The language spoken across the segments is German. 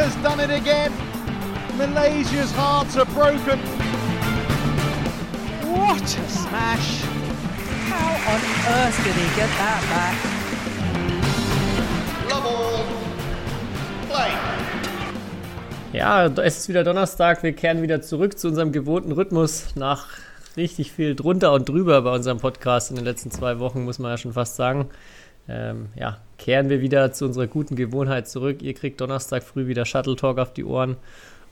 has done it again. Malaysia's hearts are broken. What a smash! How on earth did he get that back? Love all. Play. Ja, es ist wieder Donnerstag. Wir kehren wieder zurück zu unserem gewohnten Rhythmus nach richtig viel drunter und drüber bei unserem Podcast in den letzten zwei Wochen, muss man ja schon fast sagen. Ähm, ja, kehren wir wieder zu unserer guten Gewohnheit zurück. Ihr kriegt Donnerstag früh wieder Shuttle Talk auf die Ohren.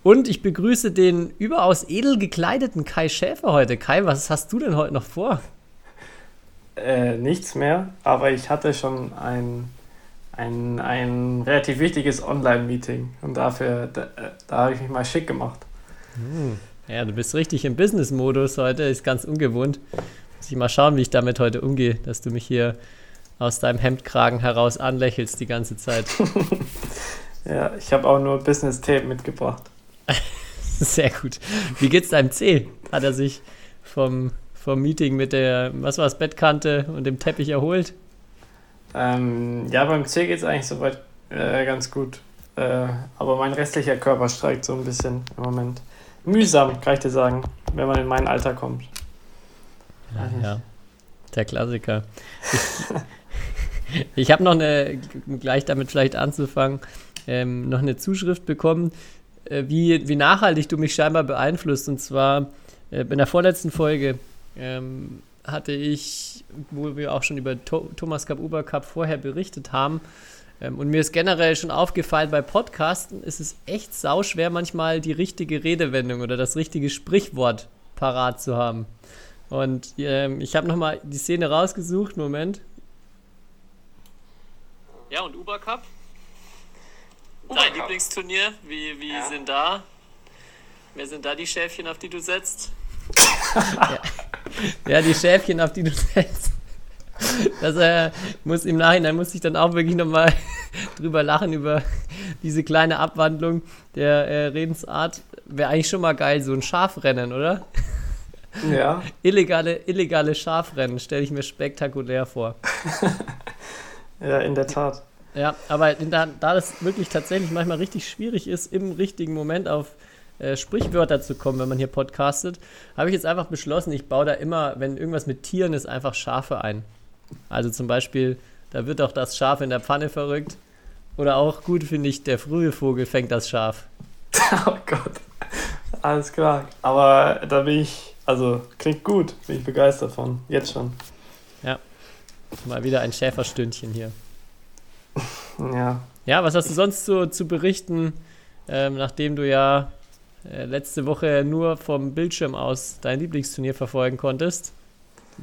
Und ich begrüße den überaus edel gekleideten Kai Schäfer heute. Kai, was hast du denn heute noch vor? Äh, nichts mehr, aber ich hatte schon ein, ein, ein relativ wichtiges Online-Meeting und dafür, da, da habe ich mich mal schick gemacht. Hm. Ja, du bist richtig im Business-Modus heute, ist ganz ungewohnt. Muss ich mal schauen, wie ich damit heute umgehe, dass du mich hier aus deinem Hemdkragen heraus anlächelst die ganze Zeit. ja, ich habe auch nur Business-Tape mitgebracht. Sehr gut. Wie geht's deinem C? Hat er sich vom, vom Meeting mit der, was war es, Bettkante und dem Teppich erholt? Ähm, ja, beim C geht es eigentlich soweit äh, ganz gut. Äh, aber mein restlicher Körper streikt so ein bisschen im Moment. Mühsam, kann ich dir sagen, wenn man in mein Alter kommt. Ja, ja. der Klassiker. Ich, ich habe noch eine, gleich damit vielleicht anzufangen, ähm, noch eine Zuschrift bekommen äh, wie, wie nachhaltig du mich scheinbar beeinflusst. Und zwar äh, in der vorletzten Folge ähm, hatte ich, wo wir auch schon über to Thomas Cup Uber Cup vorher berichtet haben, ähm, und mir ist generell schon aufgefallen, bei Podcasten ist es echt sauschwer, manchmal die richtige Redewendung oder das richtige Sprichwort parat zu haben. Und ähm, ich habe nochmal die Szene rausgesucht. Moment. Ja, und Uber Cup? Dein Lieblingsturnier, wie, wie ja. sind da? Wer sind da die Schäfchen, auf die du setzt? ja. ja, die Schäfchen, auf die du setzt. Das äh, muss im Nachhinein muss ich dann auch wirklich nochmal drüber lachen, über diese kleine Abwandlung der äh, Redensart. Wäre eigentlich schon mal geil, so ein Schafrennen, oder? Ja. illegale, illegale Schafrennen stelle ich mir spektakulär vor. ja, in der Tat. Ja, aber da, da das wirklich tatsächlich manchmal richtig schwierig ist, im richtigen Moment auf äh, Sprichwörter zu kommen, wenn man hier podcastet, habe ich jetzt einfach beschlossen, ich baue da immer, wenn irgendwas mit Tieren ist, einfach Schafe ein. Also zum Beispiel, da wird auch das Schaf in der Pfanne verrückt. Oder auch gut finde ich, der frühe Vogel fängt das Schaf. oh Gott. Alles klar. Aber da bin ich, also klingt gut, bin ich begeistert von. Jetzt schon. Mal wieder ein Schäferstündchen hier. Ja. Ja, was hast du sonst so zu berichten, ähm, nachdem du ja äh, letzte Woche nur vom Bildschirm aus dein Lieblingsturnier verfolgen konntest?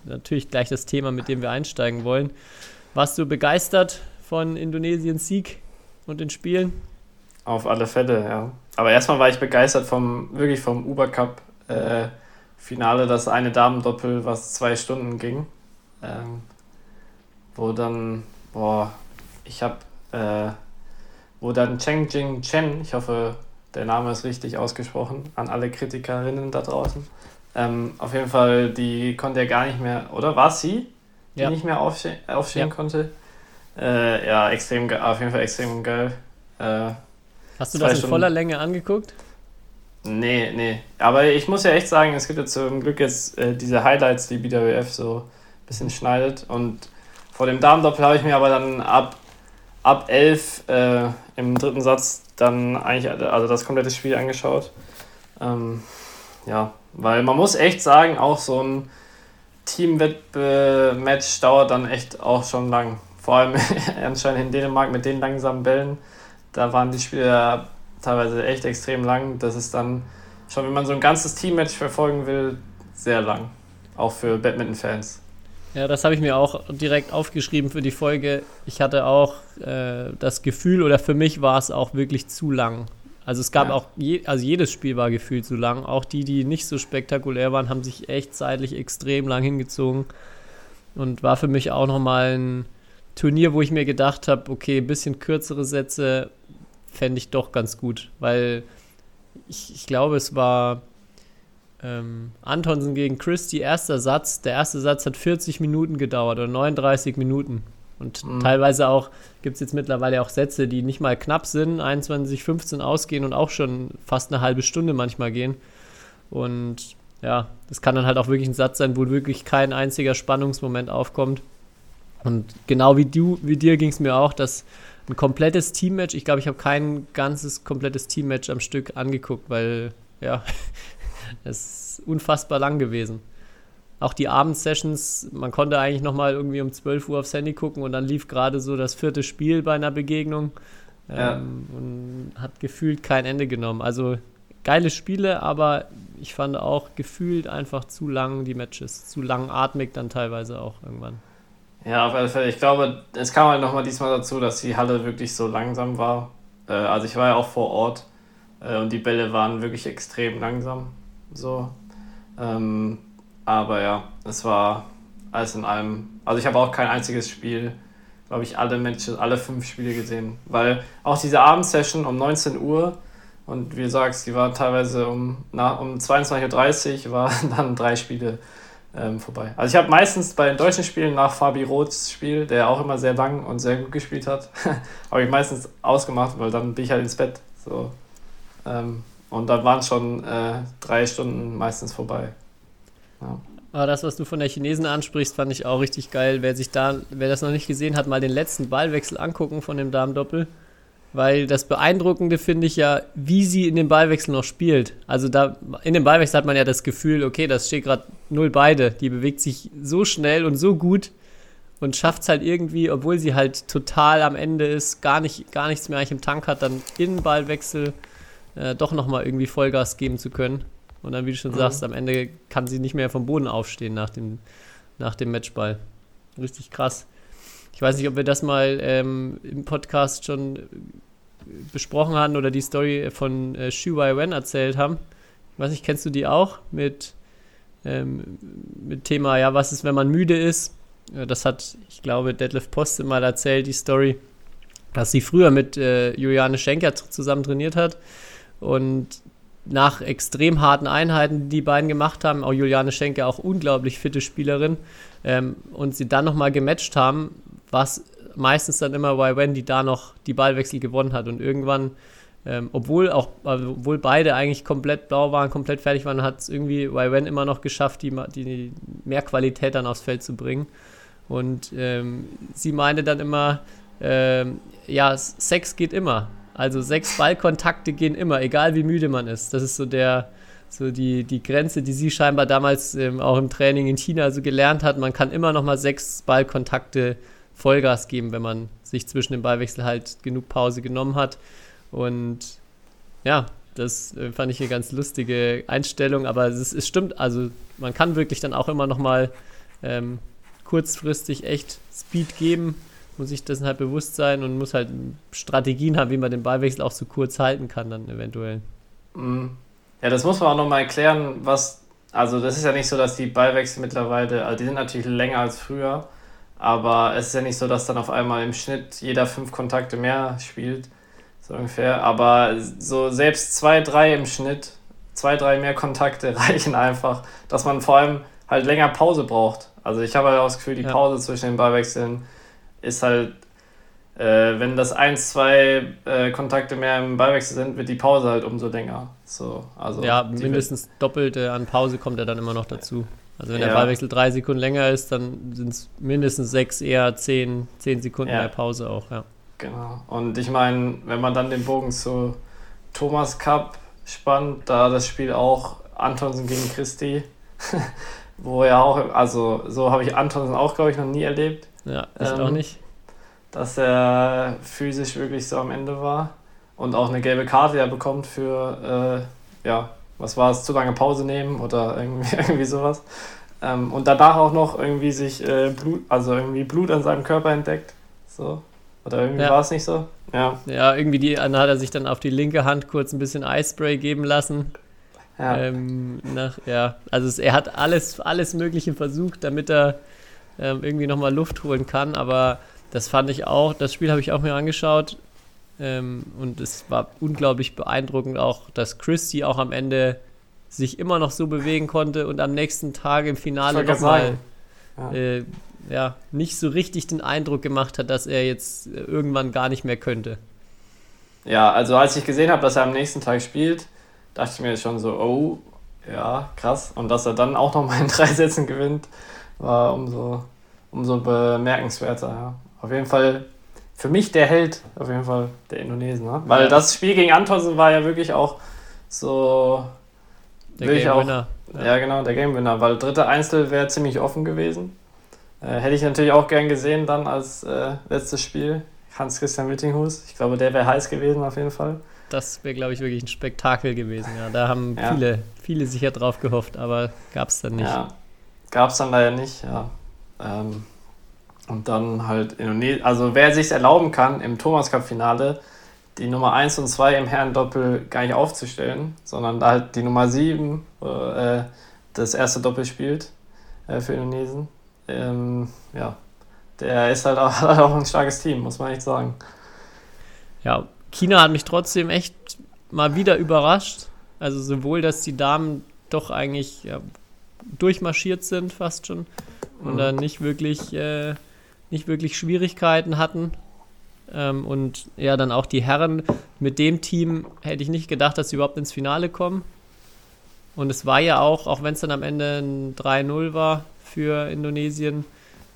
Natürlich gleich das Thema, mit dem wir einsteigen wollen. Warst du begeistert von Indonesiens Sieg und den Spielen? Auf alle Fälle, ja. Aber erstmal war ich begeistert vom, wirklich vom Uber Cup äh, Finale, das eine Damendoppel, was zwei Stunden ging. Ähm, wo dann, boah, ich habe, äh, wo dann Cheng Jing Chen, ich hoffe, der Name ist richtig ausgesprochen, an alle Kritikerinnen da draußen. Ähm, auf jeden Fall, die konnte er gar nicht mehr, oder war sie, die ja. nicht mehr aufstehen, aufstehen ja. konnte? Äh, ja, extrem auf jeden Fall extrem geil. Äh, Hast du das in Stunden. voller Länge angeguckt? Nee, nee. Aber ich muss ja echt sagen, es gibt ja zum Glück jetzt äh, diese Highlights, die BWF so ein bisschen schneidet. Und vor dem Damendoppel habe ich mir aber dann ab ab 11 äh, im dritten Satz dann eigentlich also das komplette Spiel angeschaut. Ähm, ja, weil man muss echt sagen, auch so ein Team-Match dauert dann echt auch schon lang. Vor allem anscheinend in Dänemark mit den langsamen Bällen. Da waren die Spiele teilweise echt extrem lang. Das ist dann schon, wenn man so ein ganzes Team-Match verfolgen will, sehr lang. Auch für Badminton-Fans. Ja, das habe ich mir auch direkt aufgeschrieben für die Folge. Ich hatte auch äh, das Gefühl, oder für mich war es auch wirklich zu lang. Also es gab ja. auch, je, also jedes Spiel war gefühlt zu lang. Auch die, die nicht so spektakulär waren, haben sich echt zeitlich extrem lang hingezogen. Und war für mich auch nochmal ein Turnier, wo ich mir gedacht habe, okay, ein bisschen kürzere Sätze fände ich doch ganz gut. Weil ich, ich glaube, es war ähm, Antonsen gegen Christie, erster Satz. Der erste Satz hat 40 Minuten gedauert oder 39 Minuten. Und mhm. teilweise auch gibt es jetzt mittlerweile auch Sätze, die nicht mal knapp sind, 21, 15 ausgehen und auch schon fast eine halbe Stunde manchmal gehen. Und ja, das kann dann halt auch wirklich ein Satz sein, wo wirklich kein einziger Spannungsmoment aufkommt. Und genau wie du, wie dir ging es mir auch, dass ein komplettes Teammatch, ich glaube, ich habe kein ganzes komplettes Teammatch am Stück angeguckt, weil ja, es ist unfassbar lang gewesen auch die Abendsessions, man konnte eigentlich nochmal irgendwie um 12 Uhr aufs Handy gucken und dann lief gerade so das vierte Spiel bei einer Begegnung ja. ähm, und hat gefühlt kein Ende genommen. Also geile Spiele, aber ich fand auch gefühlt einfach zu lang die Matches, zu langatmig dann teilweise auch irgendwann. Ja, auf alle Fälle. Ich glaube, es kam halt nochmal diesmal dazu, dass die Halle wirklich so langsam war. Äh, also ich war ja auch vor Ort äh, und die Bälle waren wirklich extrem langsam. So. Ähm, aber ja, es war alles in allem. Also ich habe auch kein einziges Spiel, glaube ich, alle Matches, alle fünf Spiele gesehen. Weil auch diese Abendsession um 19 Uhr und wie du sagst, die war teilweise um, um 22.30 Uhr, waren dann drei Spiele ähm, vorbei. Also ich habe meistens bei den deutschen Spielen nach Fabi Roths Spiel, der auch immer sehr lang und sehr gut gespielt hat, habe ich meistens ausgemacht, weil dann bin ich halt ins Bett. So. Ähm, und dann waren schon äh, drei Stunden meistens vorbei. Ja. Aber das, was du von der Chinesen ansprichst, fand ich auch richtig geil. Wer sich da, wer das noch nicht gesehen hat, mal den letzten Ballwechsel angucken von dem Damendoppel. Weil das Beeindruckende finde ich ja, wie sie in dem Ballwechsel noch spielt. Also da in dem Ballwechsel hat man ja das Gefühl, okay, das steht gerade null beide. Die bewegt sich so schnell und so gut und schafft es halt irgendwie, obwohl sie halt total am Ende ist, gar, nicht, gar nichts mehr eigentlich im Tank hat, dann in Ballwechsel äh, doch nochmal irgendwie Vollgas geben zu können. Und dann, wie du schon mhm. sagst, am Ende kann sie nicht mehr vom Boden aufstehen nach dem, nach dem Matchball. Richtig krass. Ich weiß nicht, ob wir das mal ähm, im Podcast schon besprochen hatten oder die Story von äh, Shu Wai Wen erzählt haben. Ich weiß nicht, kennst du die auch mit, ähm, mit Thema, ja, was ist, wenn man müde ist? Das hat, ich glaube, Detlef Poste mal erzählt, die Story, dass sie früher mit äh, Juliane Schenker zusammen trainiert hat und nach extrem harten Einheiten, die die beiden gemacht haben, auch Juliane Schenke, auch unglaublich fitte Spielerin, ähm, und sie dann nochmal gematcht haben, was meistens dann immer bei Wendy da noch die Ballwechsel gewonnen hat. Und irgendwann, ähm, obwohl auch, obwohl beide eigentlich komplett blau waren, komplett fertig waren, hat es irgendwie Wen immer noch geschafft, die, die mehr Qualität dann aufs Feld zu bringen. Und ähm, sie meinte dann immer, ähm, ja, Sex geht immer. Also sechs Ballkontakte gehen immer, egal wie müde man ist. Das ist so der, so die, die Grenze, die sie scheinbar damals ähm, auch im Training in China so gelernt hat. Man kann immer noch mal sechs Ballkontakte Vollgas geben, wenn man sich zwischen dem Ballwechsel halt genug Pause genommen hat. Und ja, das äh, fand ich eine ganz lustige Einstellung, aber es, es, stimmt, also man kann wirklich dann auch immer noch mal ähm, kurzfristig echt Speed geben muss ich dessen halt bewusst sein und muss halt Strategien haben, wie man den Ballwechsel auch so kurz halten kann, dann eventuell. Mhm. Ja, das muss man auch nochmal erklären, was. Also, das ist ja nicht so, dass die Ballwechsel mittlerweile, also die sind natürlich länger als früher, aber es ist ja nicht so, dass dann auf einmal im Schnitt jeder fünf Kontakte mehr spielt, so ungefähr. Aber so selbst zwei, drei im Schnitt, zwei, drei mehr Kontakte reichen einfach, dass man vor allem halt länger Pause braucht. Also, ich habe halt auch das Gefühl, die Pause ja. zwischen den Ballwechseln ist halt, äh, wenn das eins, zwei äh, Kontakte mehr im Ballwechsel sind, wird die Pause halt umso länger. So, also ja, mindestens doppelte an Pause kommt er dann immer noch dazu. Also wenn ja. der Ballwechsel drei Sekunden länger ist, dann sind es mindestens sechs, eher zehn, zehn Sekunden ja. mehr Pause auch, ja. Genau. Und ich meine, wenn man dann den Bogen zu Thomas Cup spannt, da das Spiel auch Antonsen gegen Christi, wo er auch, also so habe ich Antonsen auch, glaube ich, noch nie erlebt. Ja, ich ähm, auch nicht. Dass er physisch wirklich so am Ende war und auch eine gelbe Karte ja bekommt für, äh, ja, was war es, zu lange Pause nehmen oder irgendwie, irgendwie sowas. Ähm, und danach auch noch irgendwie sich äh, Blut, also irgendwie Blut an seinem Körper entdeckt. So. Oder irgendwie ja. war es nicht so? Ja. Ja, irgendwie die, dann hat er sich dann auf die linke Hand kurz ein bisschen Eispray geben lassen. Ja. Ähm, nach, ja, also es, er hat alles, alles Mögliche versucht, damit er ähm, irgendwie nochmal Luft holen kann. Aber das fand ich auch, das Spiel habe ich auch mir angeschaut. Ähm, und es war unglaublich beeindruckend auch, dass Christy auch am Ende sich immer noch so bewegen konnte und am nächsten Tag im Finale nochmal ja. äh, ja, nicht so richtig den Eindruck gemacht hat, dass er jetzt irgendwann gar nicht mehr könnte. Ja, also als ich gesehen habe, dass er am nächsten Tag spielt, dachte ich mir schon so, oh, ja, krass. Und dass er dann auch noch mal in drei Sätzen gewinnt, war umso, umso bemerkenswerter. Ja. Auf jeden Fall für mich der Held, auf jeden Fall der Indonesen. Ne? Weil ja. das Spiel gegen Antonsen war ja wirklich auch so. Der Game Winner. Ja. ja. genau, der Game Winner. Weil dritte Einzel wäre ziemlich offen gewesen. Äh, hätte ich natürlich auch gern gesehen dann als äh, letztes Spiel. Hans-Christian Wittinghus. Ich glaube, der wäre heiß gewesen auf jeden Fall. Das wäre, glaube ich, wirklich ein Spektakel gewesen. Ja, da haben ja. viele, viele sicher drauf gehofft, aber gab es dann nicht. Ja, gab es dann leider nicht, ja. Ähm, und dann halt Indonesien. Also wer sich erlauben kann, im Thomas Cup-Finale die Nummer 1 und 2 im Herren-Doppel gar nicht aufzustellen, sondern da halt die Nummer 7 äh, das erste Doppel spielt äh, für Indonesien. Ähm, ja, der ist halt auch, hat auch ein starkes Team, muss man echt sagen. Ja, China hat mich trotzdem echt mal wieder überrascht. Also sowohl, dass die Damen doch eigentlich ja, durchmarschiert sind, fast schon, und mhm. dann nicht wirklich äh, nicht wirklich Schwierigkeiten hatten. Ähm, und ja, dann auch die Herren. Mit dem Team hätte ich nicht gedacht, dass sie überhaupt ins Finale kommen. Und es war ja auch, auch wenn es dann am Ende ein 3-0 war für Indonesien,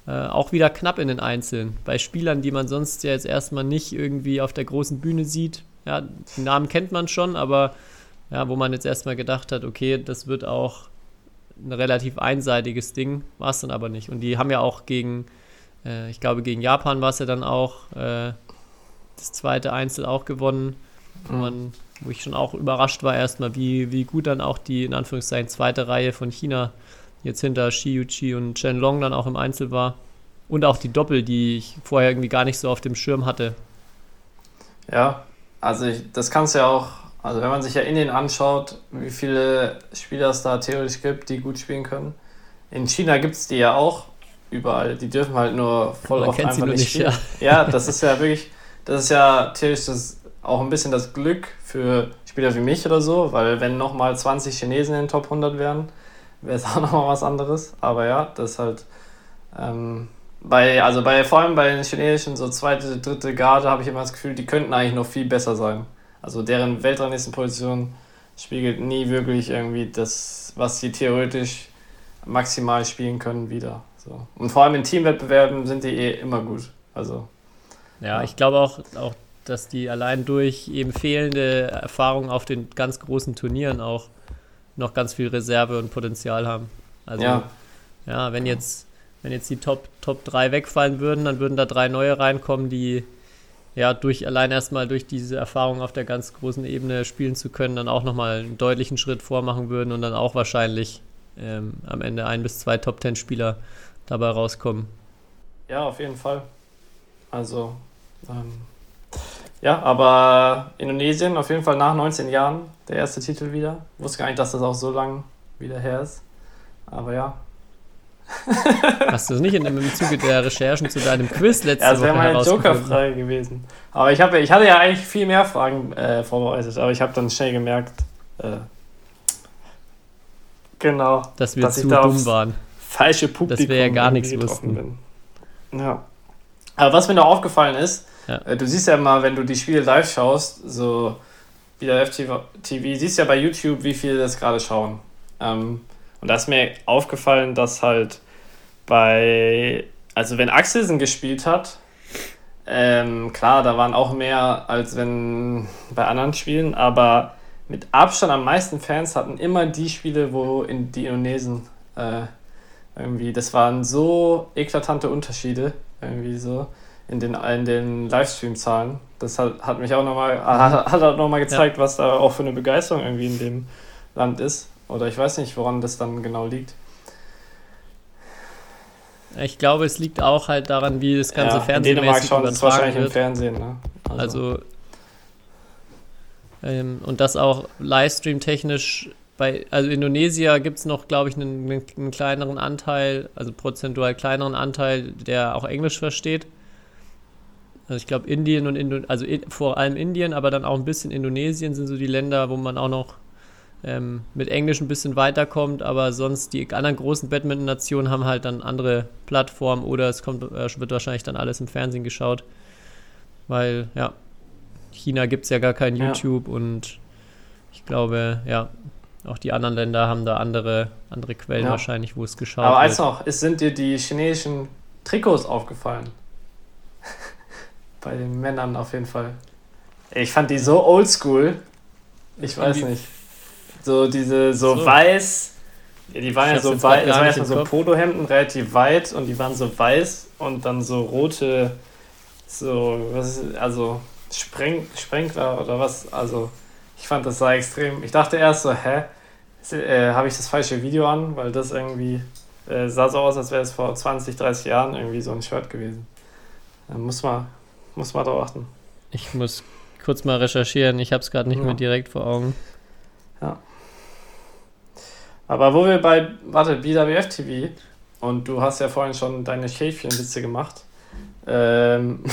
äh, auch wieder knapp in den Einzelnen. Bei Spielern, die man sonst ja jetzt erstmal nicht irgendwie auf der großen Bühne sieht. Ja, die Namen kennt man schon, aber ja, wo man jetzt erstmal gedacht hat, okay, das wird auch ein relativ einseitiges Ding, war es dann aber nicht. Und die haben ja auch gegen äh, ich glaube, gegen Japan war es ja dann auch äh, das zweite Einzel auch gewonnen, wo, mhm. man, wo ich schon auch überrascht war erstmal, wie, wie gut dann auch die, in Anführungszeichen, zweite Reihe von China jetzt hinter Shi Yuqi und Chen Long dann auch im Einzel war. Und auch die Doppel, die ich vorher irgendwie gar nicht so auf dem Schirm hatte. Ja, also ich, das kannst du ja auch, also wenn man sich ja Indien anschaut, wie viele Spieler es da theoretisch gibt, die gut spielen können. In China gibt es die ja auch, überall. Die dürfen halt nur voll Man oft einfach nicht, nicht spielen. Ja. ja, das ist ja wirklich, das ist ja theoretisch das auch ein bisschen das Glück für Spieler wie mich oder so, weil wenn nochmal 20 Chinesen in den Top 100 wären, wäre es auch nochmal was anderes. Aber ja, das ist halt ähm, bei, also bei, vor allem bei den chinesischen, so zweite, dritte Garde habe ich immer das Gefühl, die könnten eigentlich noch viel besser sein. Also deren Weltranglistenposition spiegelt nie wirklich irgendwie das, was sie theoretisch maximal spielen können, wieder. So. Und vor allem in Teamwettbewerben sind die eh immer gut. Also. Ja, ja. ich glaube auch, auch, dass die allein durch eben fehlende Erfahrung auf den ganz großen Turnieren auch noch ganz viel Reserve und Potenzial haben. Also, ja, ja wenn jetzt, wenn jetzt die Top, Top 3 wegfallen würden, dann würden da drei neue reinkommen, die ja durch allein erstmal durch diese Erfahrung auf der ganz großen Ebene spielen zu können, dann auch nochmal einen deutlichen Schritt vormachen würden und dann auch wahrscheinlich ähm, am Ende ein bis zwei Top 10 Spieler dabei rauskommen. Ja, auf jeden Fall. Also, ähm, ja, aber Indonesien auf jeden Fall nach 19 Jahren der erste Titel wieder. Wusste gar nicht, dass das auch so lang wieder her ist. Aber ja. Hast du es nicht in, im Zuge der Recherchen zu deinem Quiz letzte ja, das wäre meine Joker-Frage gewesen. Aber ich, hab, ich hatte ja eigentlich viel mehr Fragen äh, vorbereitet, aber ich habe dann schnell gemerkt, äh, genau, dass wir dass zu dumm waren falsche Publikum das ja gar nichts wussten. bin. Ja. Aber was mir noch aufgefallen ist, ja. Äh, du siehst ja immer, wenn du die Spiele live schaust, so wie der FTV TV, siehst ja bei YouTube, wie viele das gerade schauen. Ähm, und da ist mir aufgefallen, dass halt bei, also wenn Axelsen gespielt hat, ähm, klar, da waren auch mehr als wenn bei anderen Spielen, aber mit Abstand am meisten Fans hatten immer die Spiele, wo in die Indonesen äh, irgendwie, das waren so eklatante Unterschiede, irgendwie so, in den, in den Livestream-Zahlen. Das hat, hat mich auch nochmal, hat, hat auch nochmal gezeigt, ja. was da auch für eine Begeisterung irgendwie in dem Land ist. Oder ich weiß nicht, woran das dann genau liegt. Ich glaube, es liegt auch halt daran, wie das ganze ja, Fernsehen in Dänemark schauen es wahrscheinlich wird. im Fernsehen, ne? Also, also ähm, und das auch Livestream-technisch bei, also Indonesien gibt es noch, glaube ich, einen, einen, kleineren Anteil, also prozentual kleineren Anteil, der auch Englisch versteht. Also ich glaube Indien und Indo also in, vor allem Indien, aber dann auch ein bisschen Indonesien sind so die Länder, wo man auch noch ähm, mit Englisch ein bisschen weiterkommt, aber sonst die anderen großen Badminton-Nationen haben halt dann andere Plattformen oder es kommt, äh, wird wahrscheinlich dann alles im Fernsehen geschaut, weil ja, China gibt es ja gar kein Ja. YouTube und ich glaube, ja, auch die anderen Länder haben da andere, andere Quellen Ja. wahrscheinlich, wo es geschaut Aber wird. eins noch, es sind dir die chinesischen Trikots aufgefallen? Bei den Männern auf jeden Fall. Ich fand die so oldschool. Ich weiß nicht. So diese, so, So. weiß. Ja, die waren Ich ja so gar Es waren erstmal so. Polohemden, relativ weit und die waren so weiß und dann so rote, so, was ist, also Spreng, Sprenkler oder was. Also, ich fand das sah extrem. Ich dachte erst so, hä? Äh, Habe ich das falsche Video an? Weil das irgendwie äh, sah so aus, als wäre es vor 20, 30 Jahren irgendwie so ein Shirt gewesen. Da muss man, muss man drauf achten. Ich muss kurz mal recherchieren, ich habe es gerade nicht Ja. mehr direkt vor Augen. Aber wo wir bei, warte, BWF TV und du hast ja vorhin schon deine Schäfchenwitze gemacht. Ähm,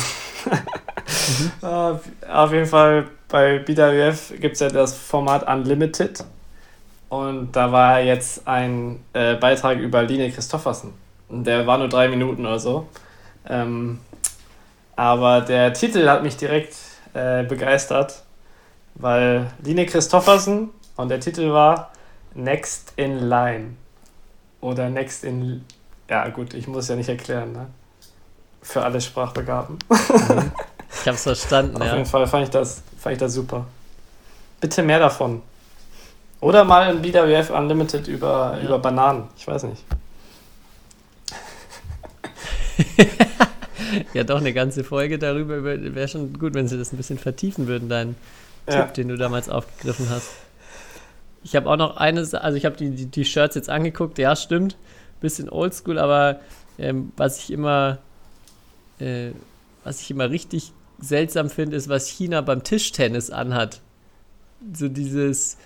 auf, auf jeden Fall bei BWF gibt es ja das Format Unlimited und da war jetzt ein äh, Beitrag über Line Christoffersen. Der war nur drei Minuten oder so. Ähm, aber der Titel hat mich direkt äh, begeistert, weil Line Christoffersen und der Titel war Next in Line. Oder Next in. Ja, gut, ich muss ja nicht erklären, ne? Für alle Sprachbegabten. Ich habe es verstanden, Auf ja. jeden Fall fand ich, das, fand ich das super. Bitte mehr davon. Oder mal ein BWF Unlimited über, Ja. über Bananen. Ich weiß nicht. Ja, doch, eine ganze Folge darüber wäre schon gut, wenn sie das ein bisschen vertiefen würden, deinen Ja. Tipp, den du damals aufgegriffen hast. Ich habe auch noch eine, Sa- also ich habe die, die, die Shirts jetzt angeguckt, ja, stimmt, bisschen oldschool, aber ähm, was ich immer, äh, was ich immer richtig seltsam finde, ist, was China beim Tischtennis anhat. So dieses,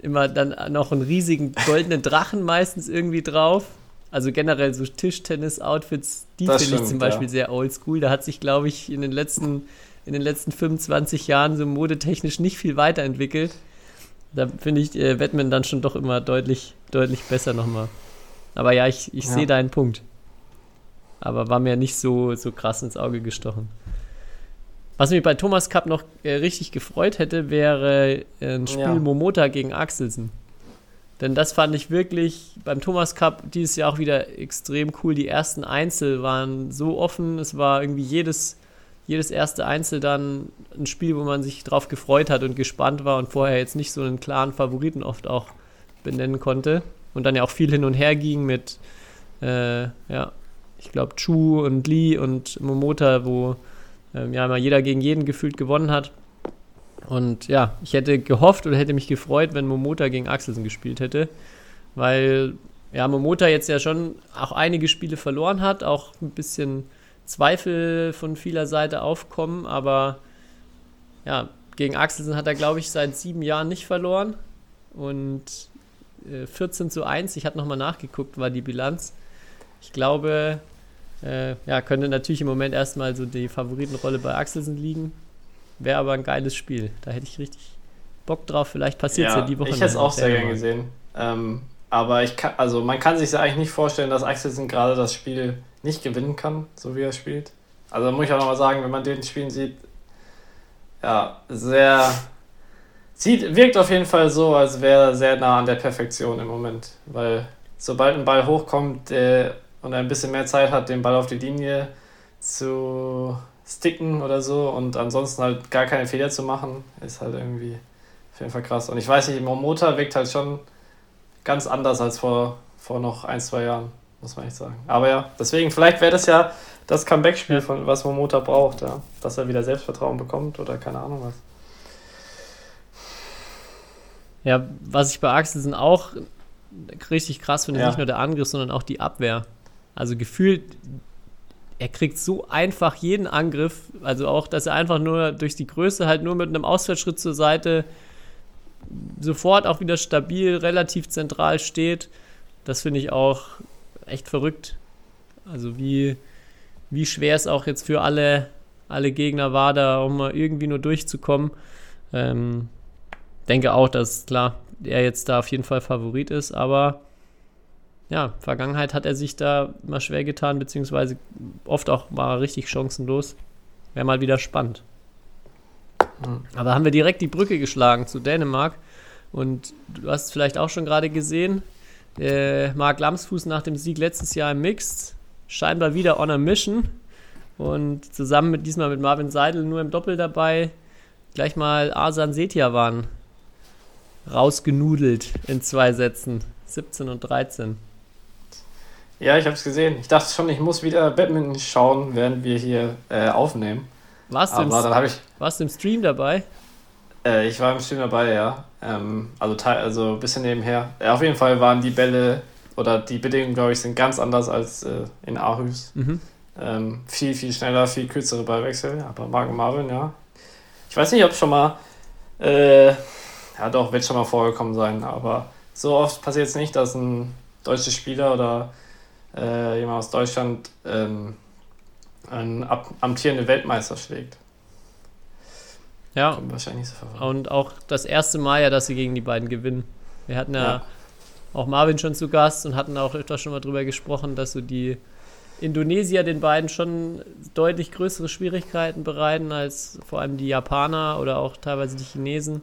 immer dann noch einen riesigen goldenen Drachen meistens irgendwie drauf. Also generell so Tischtennis-Outfits, die finde ich zum Beispiel sehr oldschool. Da hat sich, glaube ich, in den letzten in den letzten 25 Jahren so modetechnisch nicht viel weiterentwickelt. Da finde ich äh, Batman dann schon doch immer deutlich, deutlich besser nochmal. Aber ja, ich, ich Ja. sehe deinen Punkt. Aber war mir nicht so, so krass ins Auge gestochen. Was mich bei Thomas Cup noch äh, richtig gefreut hätte, wäre äh, ein Spiel Ja. Momota gegen Axelsen. Denn das fand ich wirklich beim Thomas Cup dieses Jahr auch wieder extrem cool. Die ersten Einzel waren so offen. Es war irgendwie jedes, jedes erste Einzel dann ein Spiel, wo man sich drauf gefreut hat und gespannt war und vorher jetzt nicht so einen klaren Favoriten oft auch benennen konnte. Und dann ja auch viel hin und her ging mit, äh, ja, ich glaube, Chu und Lee und Momota, wo ähm, ja immer jeder gegen jeden gefühlt gewonnen hat. Und ja, ich hätte gehofft oder hätte mich gefreut, wenn Momota gegen Axelsen gespielt hätte, weil ja, Momota jetzt ja schon auch einige Spiele verloren hat, auch ein bisschen Zweifel von vieler Seite aufkommen, aber ja, gegen Axelsen hat er, glaube ich, seit sieben Jahren nicht verloren und äh, 14 zu 1, ich habe nochmal nachgeguckt, war die Bilanz. Ich glaube, äh, ja, könnte natürlich im Moment erstmal so die Favoritenrolle bei Axelsen liegen. Wäre aber ein geiles Spiel. Da hätte ich richtig Bock drauf. Vielleicht passiert es ja, die Woche. Ich hätte es auch sehr gern gesehen. Ähm, aber ich kann, also man kann sich ja eigentlich nicht vorstellen, dass Axelsen gerade das Spiel nicht gewinnen kann, so wie er spielt. Also muss ich auch nochmal sagen, wenn man den Spielen sieht, ja, sehr. Sieht, wirkt auf jeden Fall so, als wäre er sehr nah an der Perfektion im Moment. Weil sobald ein Ball hochkommt äh, und er ein bisschen mehr Zeit hat, den Ball auf die Linie zu sticken oder so und ansonsten halt gar keine Fehler zu machen, ist halt irgendwie auf jeden Fall krass. Und ich weiß nicht, Momota wirkt halt schon ganz anders als vor, vor noch ein, zwei Jahren, muss man echt sagen. Aber ja, deswegen, vielleicht wäre das ja das Comeback-Spiel, von was Momota braucht, ja. Dass er wieder Selbstvertrauen bekommt oder keine Ahnung was. Ja, was ich bei Axelsen auch richtig krass finde, Ja. nicht nur der Angriff, sondern auch die Abwehr. Also gefühlt, er kriegt so einfach jeden Angriff, also auch, dass er einfach nur durch die Größe halt nur mit einem Ausfallschritt zur Seite sofort auch wieder stabil, relativ zentral steht. Das finde ich auch echt verrückt. Also wie, wie schwer es auch jetzt für alle, alle Gegner war, da auch mal irgendwie nur durchzukommen. Ähm, denke auch, dass klar, er jetzt da auf jeden Fall Favorit ist, aber ja, Vergangenheit hat er sich da mal schwer getan, beziehungsweise oft auch war er richtig chancenlos. Wäre mal wieder spannend. Mhm. Aber haben wir direkt die Brücke geschlagen zu Dänemark. Und du hast es vielleicht auch schon gerade gesehen, äh, Marc Lamsfuß nach dem Sieg letztes Jahr im Mixed scheinbar wieder on a mission. Und zusammen mit diesmal mit Marvin Seidel nur im Doppel dabei, gleich mal Asan Setia waren rausgenudelt in zwei Sätzen. 17 und 13. Ja, ich habe es gesehen. Ich dachte schon, ich muss wieder Badminton schauen, während wir hier äh, aufnehmen. Warst du, im, warst du im Stream dabei? Äh, ich war im Stream dabei, ja. Ähm, also, also ein bisschen nebenher. Ja, auf jeden Fall waren die Bälle oder die Bedingungen, glaube ich, sind ganz anders als äh, in Aarhus. Mhm. Ähm, viel, viel schneller, viel kürzere Ballwechsel. Aber Marco Marvin, ja. Ich weiß nicht, ob schon mal. Äh, ja, doch, wird schon mal vorgekommen sein. Aber so oft passiert es nicht, dass ein deutscher Spieler oder äh, jemand aus Deutschland ähm, einen amtierenden Weltmeister schlägt. Ja. Wahrscheinlich so Und auch das erste Mal ja, dass sie gegen die beiden gewinnen. Wir hatten ja, ja, auch Marvin schon zu Gast und hatten auch öfter schon mal drüber gesprochen, dass so die Indonesier den beiden schon deutlich größere Schwierigkeiten bereiten als vor allem die Japaner oder auch teilweise die Chinesen.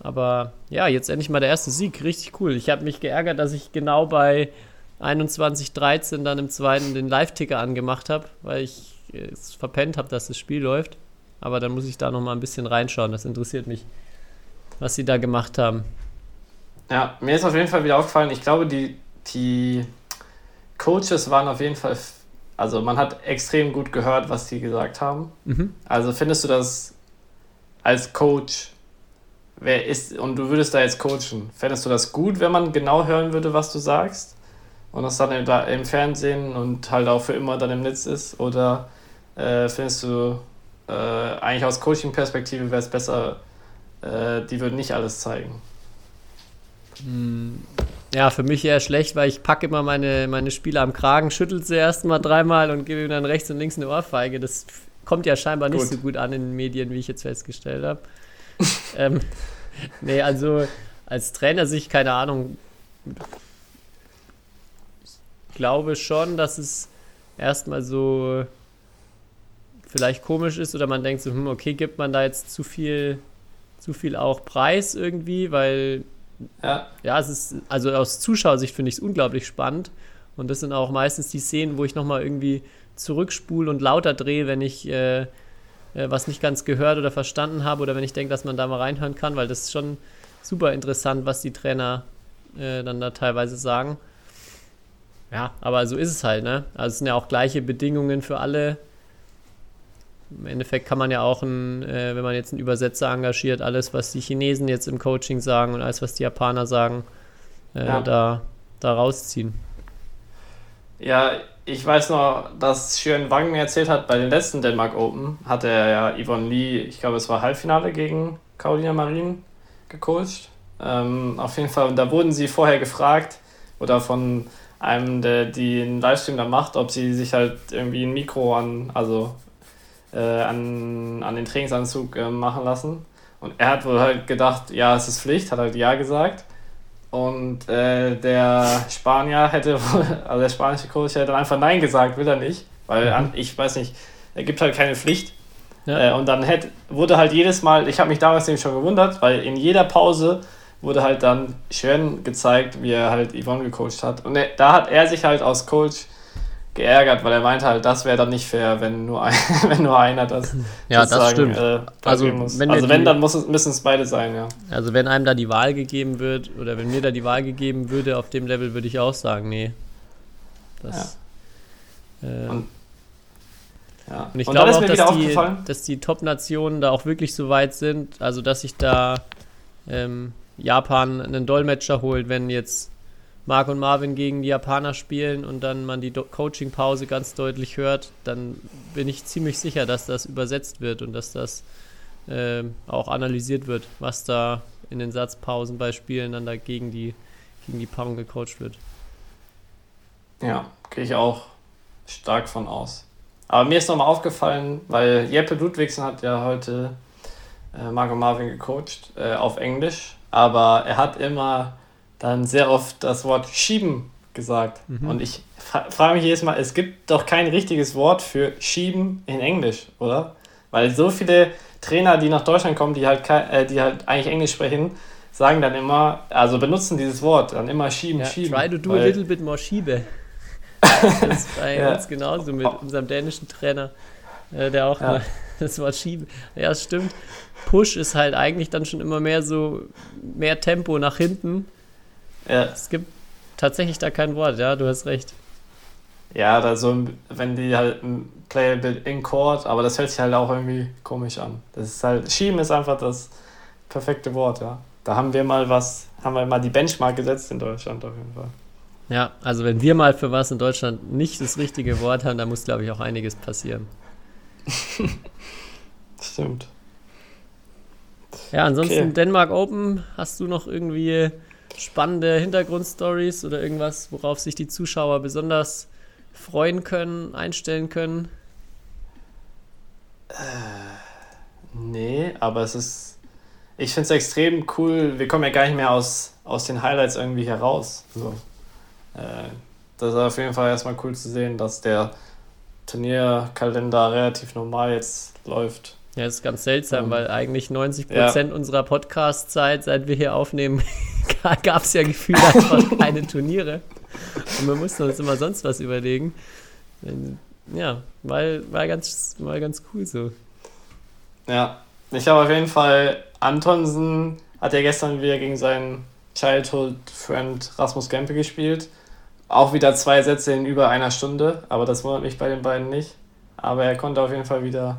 Aber ja, jetzt endlich mal der erste Sieg. Richtig cool. Ich habe mich geärgert, dass ich genau bei 21.13 dann im zweiten den Live-Ticker angemacht habe, weil ich es verpennt habe, dass das Spiel läuft. Aber dann muss ich da noch mal ein bisschen reinschauen. Das interessiert mich, was sie da gemacht haben. Ja, mir ist auf jeden Fall wieder aufgefallen, ich glaube, die, die Coaches waren auf jeden Fall, also man hat extrem gut gehört, was die gesagt haben. Mhm. Also findest du das als Coach, wer ist, und du würdest da jetzt coachen, fändest du das gut, wenn man genau hören würde, was du sagst? und das dann im, Fernsehen und halt auch für immer dann im Netz ist? Oder äh, findest du äh, eigentlich aus Coaching-Perspektive wäre es besser, äh, die würden nicht alles zeigen? Hm, ja, für mich eher schlecht, weil ich packe immer meine, meine Spieler am Kragen, schüttel sie erstmal dreimal und gebe ihnen dann rechts und links eine Ohrfeige. Das kommt ja scheinbar nicht gut. so gut an in den Medien, wie ich jetzt festgestellt habe. ähm, nee, also als Trainer sich, keine Ahnung, glaube schon, dass es erstmal so vielleicht komisch ist oder man denkt so, hm, okay, gibt man da jetzt zu viel, zu viel auch Preis irgendwie, weil ja, ja es ist, also aus Zuschauersicht finde ich es unglaublich spannend und das sind auch meistens die Szenen, wo ich nochmal irgendwie zurückspule und lauter drehe, wenn ich äh, äh, was nicht ganz gehört oder verstanden habe oder wenn ich denke, dass man da mal reinhören kann, weil das ist schon super interessant, was die Trainer äh, dann da teilweise sagen. Ja, aber so ist es halt, ne? Also es sind ja auch gleiche Bedingungen für alle. Im Endeffekt kann man ja auch, ein, äh, wenn man jetzt einen Übersetzer engagiert, alles, was die Chinesen jetzt im Coaching sagen und alles, was die Japaner sagen, äh, ja. da, da rausziehen. Ja, ich weiß noch, dass Xuan Wang mir erzählt hat, bei den letzten Denmark Open hatte er ja Yvonne Lee, ich glaube, es war Halbfinale gegen Carolina Marin gecoacht. Ähm, auf jeden Fall, und da wurden sie vorher gefragt oder von einem, der einen Livestream da macht, ob sie sich halt irgendwie ein Mikro an, also äh, an, an den Trainingsanzug äh, machen lassen. Und er hat wohl halt gedacht, ja, es ist Pflicht, hat halt ja gesagt. Und äh, der Spanier hätte, also der spanische Coach hätte dann einfach Nein gesagt, will er nicht. Weil mhm. ich weiß nicht, er gibt halt keine Pflicht. Ja. Äh, und dann hätte, wurde halt jedes Mal, ich habe mich damals nämlich schon gewundert, weil in jeder Pause wurde halt dann schön gezeigt, wie er halt Yvonne gecoacht hat. Und er, da hat er sich halt als Coach geärgert, weil er meinte halt, das wäre dann nicht fair, wenn nur, ein, wenn nur einer das Ja, das stimmt. Äh, also, muss. Wenn, also wenn, dann müssen es beide sein, ja. Also wenn einem da die Wahl gegeben wird, oder wenn mir da die Wahl gegeben würde, auf dem Level würde ich auch sagen, nee. Das, ja. Äh, und, ja. und ich glaube auch, dass die, dass die Top-Nationen da auch wirklich so weit sind, also dass ich da ähm, Japan einen Dolmetscher holt, wenn jetzt Mark und Marvin gegen die Japaner spielen und dann man die Coaching-Pause ganz deutlich hört, dann bin ich ziemlich sicher, dass das übersetzt wird und dass das äh, auch analysiert wird, was da in den Satzpausen bei Spielen dann da gegen die, gegen die Paarung gecoacht wird. Ja, gehe ich auch stark von aus. Aber mir ist nochmal aufgefallen, weil Jeppe Ludwigsen hat ja heute äh, Marco Marvin gecoacht äh, auf Englisch aber er hat immer dann sehr oft das Wort schieben gesagt. Und ich fra frage mich jedes Mal, es gibt doch kein richtiges Wort für schieben in Englisch, oder? Weil so viele Trainer, die nach Deutschland kommen, die halt, äh, die halt eigentlich Englisch sprechen, sagen dann immer, also benutzen dieses Wort, dann immer schieben, Ja, schieben. try to do a little bit more Schiebe. Das ist bei Ja. uns genauso mit unserem dänischen Trainer, äh, der auch Ja. mal das Wort Schiebe. Ja, es stimmt. Push ist halt eigentlich dann schon immer mehr so, mehr Tempo nach hinten. Ja, Es gibt tatsächlich da kein Wort, ja, du hast recht. ja, da so, wenn die halt ein Play a bit in Court, aber das hört sich halt auch irgendwie komisch an. Das ist halt, schieben ist einfach das perfekte Wort, ja. Da haben wir mal was, haben wir mal die Benchmark gesetzt in Deutschland auf jeden Fall. Ja, also wenn wir mal für was in Deutschland nicht das richtige Wort haben, dann muss, glaube ich, auch einiges passieren. Stimmt. Ja, ansonsten Okay. Denmark Open, hast du noch irgendwie spannende Hintergrundstories oder irgendwas, worauf sich die Zuschauer besonders freuen können, einstellen können? Nee, aber es ist. Ich finde es extrem cool. Wir kommen ja gar nicht mehr aus, aus den Highlights irgendwie heraus. So. Äh, das ist auf jeden Fall erstmal cool zu sehen, dass der Turnierkalender relativ normal jetzt läuft. Ja, das ist ganz seltsam, Ähm, weil eigentlich 90 Prozent unserer Podcast-Zeit, seit wir hier aufnehmen, gab es ja gefühlt einfach keine Turniere. Und wir mussten uns immer sonst was überlegen. Ja, war, war, ganz, war ganz cool so. Ja, ich habe auf jeden Fall Antonsen hat ja gestern wieder gegen seinen Childhood Friend Rasmus Gempe gespielt. Auch wieder zwei Sätze in über einer Stunde, aber das wundert mich bei den beiden nicht. Aber er konnte auf jeden Fall wieder,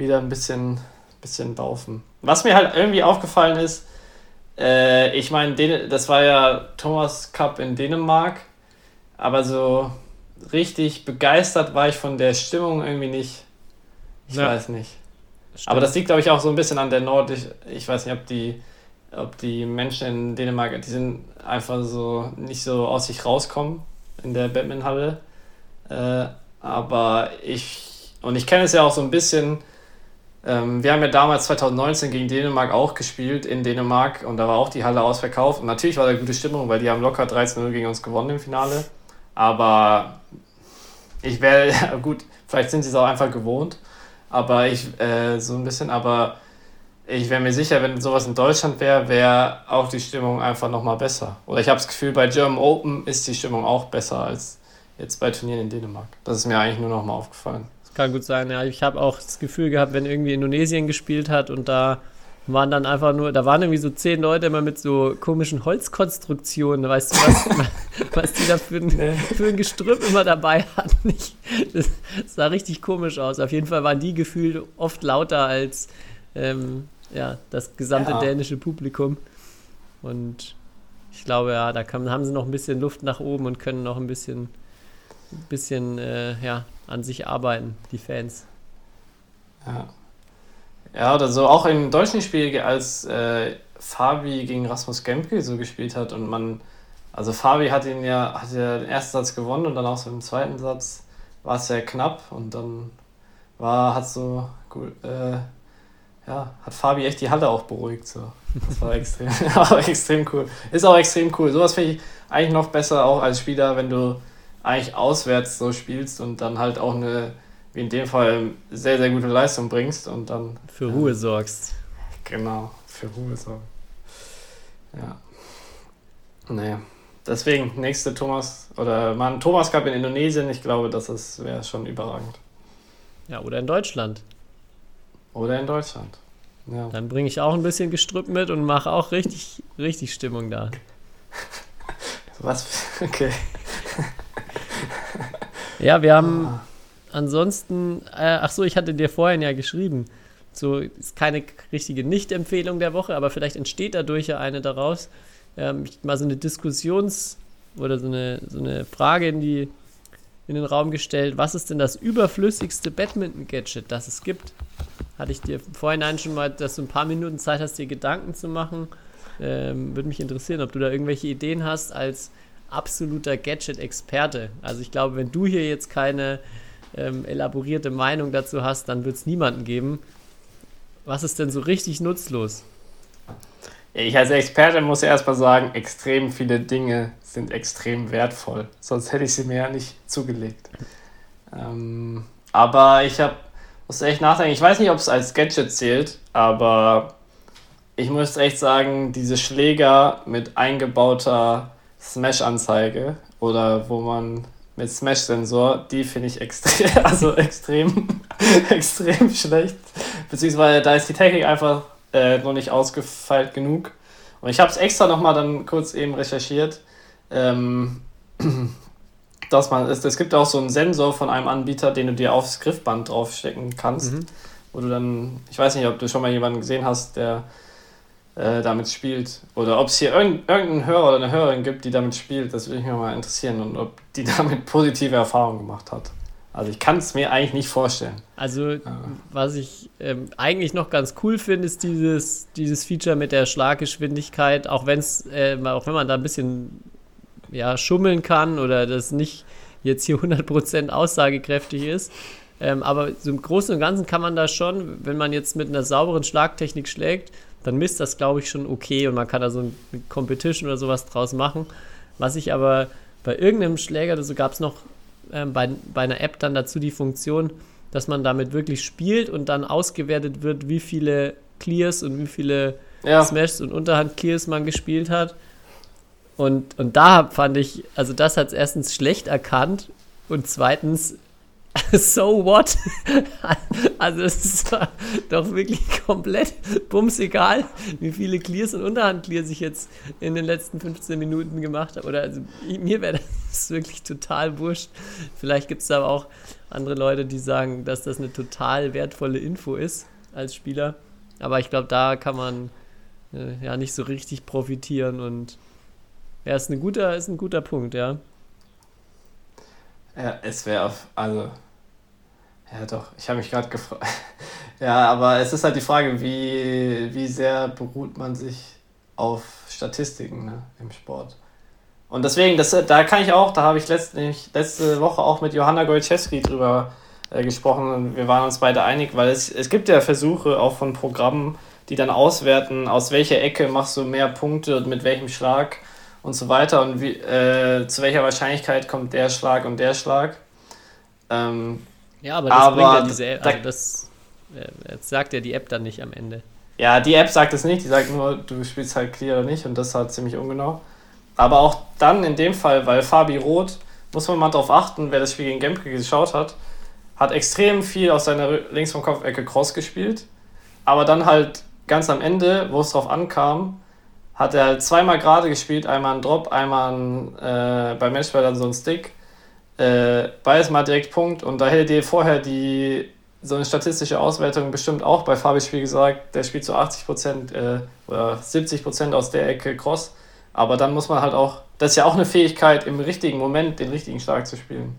wieder ein bisschen, bisschen laufen. Was mir halt irgendwie aufgefallen ist, äh, ich meine, das war ja Thomas Cup in Dänemark, aber so richtig begeistert war ich von der Stimmung irgendwie nicht. Ich Ja. weiß nicht. Aber das liegt, glaube ich, auch so ein bisschen an der Nordisch. Ich weiß nicht, ob die, ob die Menschen in Dänemark, die sind einfach so nicht so aus sich rauskommen in der Badmintonhalle. Äh, aber ich, und ich kenne es ja auch so ein bisschen. Ähm, wir haben ja damals 2019 gegen Dänemark auch gespielt in Dänemark und da war auch die Halle ausverkauft. Und natürlich war da gute Stimmung, weil die haben locker 13-0 gegen uns gewonnen im Finale. Aber ich wäre, gut, vielleicht sind sie es auch einfach gewohnt. Aber ich, äh, so ein bisschen, aber ich wäre mir sicher, wenn sowas in Deutschland wäre, wäre auch die Stimmung einfach nochmal besser. Oder ich habe das Gefühl, bei German Open ist die Stimmung auch besser als jetzt bei Turnieren in Dänemark. Das ist mir eigentlich nur nochmal aufgefallen. Kann gut sein, ja. Ich habe auch das Gefühl gehabt, wenn irgendwie Indonesien gespielt hat und da waren dann einfach nur, da waren irgendwie so zehn Leute immer mit so komischen Holzkonstruktionen, weißt du, was, was die da für ein, für ein Gestrüpp immer dabei hatten. Ich, das sah richtig komisch aus. Auf jeden Fall waren die gefühlt oft lauter als ähm, ja, das gesamte Ja. dänische Publikum. Und ich glaube, ja, da kann, haben sie noch ein bisschen Luft nach oben und können noch ein bisschen, ein bisschen äh, ja, an sich arbeiten, die Fans. Ja. Ja, oder so auch im deutschen Spiel, als äh, Fabi gegen Rasmus Gemke so gespielt hat und man, also Fabi hat ihn ja, hat ja den ersten Satz gewonnen und dann auch so im zweiten Satz war es sehr knapp und dann war, hat so, gut, äh, ja, hat Fabi echt die Halle auch beruhigt. So. Das war extrem, war extrem cool. Ist auch extrem cool. Sowas finde ich eigentlich noch besser auch als Spieler, wenn du eigentlich auswärts so spielst und dann halt auch eine, wie in dem Fall, sehr, sehr gute Leistung bringst und dann Für Ruhe sorgst. genau für Ruhe sorgen. Ja. Naja. Deswegen, nächste Thomas oder mal ein Thomas Cup in Indonesien, ich glaube, das ist- wäre schon überragend. Ja, oder in Deutschland. Oder in Deutschland. Ja. Dann bringe ich auch ein bisschen Gestrüpp mit und mache auch richtig, richtig Stimmung da. Was? Okay. Ja, wir haben ansonsten, äh, ach so, ich hatte dir vorhin ja geschrieben, so ist keine richtige Nicht-Empfehlung der Woche, aber vielleicht entsteht dadurch ja eine daraus. Ähm, mal so eine Diskussions- oder so eine, so eine Frage in, die, in den Raum gestellt, was ist denn das überflüssigste Badminton-Gadget, das es gibt? Hatte ich dir vorhin schon mal, dass du ein paar Minuten Zeit hast, dir Gedanken zu machen. Ähm, Würde mich interessieren, ob du da irgendwelche Ideen hast als absoluter Gadget-Experte. Also ich glaube, wenn du hier jetzt keine ähm, elaborierte Meinung dazu hast, dann wird es niemanden geben. Was ist denn so richtig nutzlos? Ich als Experte muss erstmal sagen, extrem viele Dinge sind extrem wertvoll. Sonst hätte ich sie mir ja nicht zugelegt. Ähm, aber ich habe, muss echt nachdenken, ich weiß nicht, ob es als Gadget zählt, aber ich muss echt sagen, diese Schläger mit eingebauter Smash-Anzeige oder wo man mit Smash-Sensor, die finde ich extrem, also extrem, extrem schlecht. Beziehungsweise da ist die Technik einfach äh, noch nicht ausgefeilt genug. Und ich habe es extra nochmal dann kurz eben recherchiert. Ähm, dass man es, es gibt auch so einen Sensor von einem Anbieter, den du dir aufs Griffband draufstecken kannst. Mhm. Wo du dann, ich weiß nicht, ob du schon mal jemanden gesehen hast, der äh, damit spielt. Oder ob es hier irgendeinen Hörer oder eine Hörerin gibt, die damit spielt. Das würde mich mal interessieren und ob die damit positive Erfahrungen gemacht hat. Also ich kann es mir eigentlich nicht vorstellen. Also ja. was ich ähm, eigentlich noch ganz cool finde, ist dieses, dieses Feature mit der Schlaggeschwindigkeit, auch, wenn's, äh, auch wenn man da ein bisschen ja, schummeln kann oder das nicht jetzt hier 100% aussagekräftig ist. Ähm, aber so im Großen und Ganzen kann man da schon, wenn man jetzt mit einer sauberen Schlagtechnik schlägt, dann misst das, glaube ich, schon okay und man kann da so eine Competition oder sowas draus machen. Was ich aber bei irgendeinem Schläger, so gab es noch ähm, bei, bei einer App dann dazu die Funktion, dass man damit wirklich spielt und dann ausgewertet wird, wie viele Clears und wie viele ja. Smashs und Unterhand-Clears man gespielt hat. Und, und da fand ich, also das hat es erstens schlecht erkannt und zweitens so what? also es ist doch wirklich komplett bumsegal, wie viele Clears und Unterhand-Clears ich jetzt in den letzten 15 Minuten gemacht habe. Oder also mir wäre das wirklich total wurscht. Vielleicht gibt es aber auch andere Leute, die sagen, dass das eine total wertvolle Info ist als Spieler. Aber ich glaube, da kann man äh, ja nicht so richtig profitieren und ja, ist, ein guter, ist ein guter Punkt, ja. Ja, es wäre auf, also, ja doch, ich habe mich gerade gefragt. ja, aber es ist halt die Frage, wie, wie sehr beruht man sich auf Statistiken ne, im Sport. Und deswegen, das, da kann ich auch, da habe ich letzte, letzte Woche auch mit Johanna Golczewski drüber äh, gesprochen und wir waren uns beide einig, weil es, es gibt ja Versuche auch von Programmen, die dann auswerten, aus welcher Ecke machst du mehr Punkte und mit welchem Schlag und so weiter und wie, äh, zu welcher Wahrscheinlichkeit kommt der Schlag und der Schlag. Ähm, ja, aber das aber bringt ja diese App, also das äh, sagt ja die App dann nicht am Ende. Ja, die App sagt es nicht, die sagt nur, du spielst halt clear oder nicht und das ist halt ziemlich ungenau. Aber auch dann in dem Fall, weil Fabi Roth, muss man mal darauf achten, wer das Spiel gegen Gemke geschaut hat, hat extrem viel aus seiner links vom Kopfecke Cross gespielt, aber dann halt ganz am Ende, wo es drauf ankam, hat er halt zweimal gerade gespielt, einmal ein Drop, einmal ein, äh, beim Matchball dann so ein Stick. Äh, beides mal direkt Punkt und da hätte dir vorher die so eine statistische Auswertung bestimmt auch bei Fabi Spiel gesagt, der spielt zu so 80% äh, oder 70% aus der Ecke Cross. Aber dann muss man halt auch, das ist ja auch eine Fähigkeit, im richtigen Moment den richtigen Schlag zu spielen.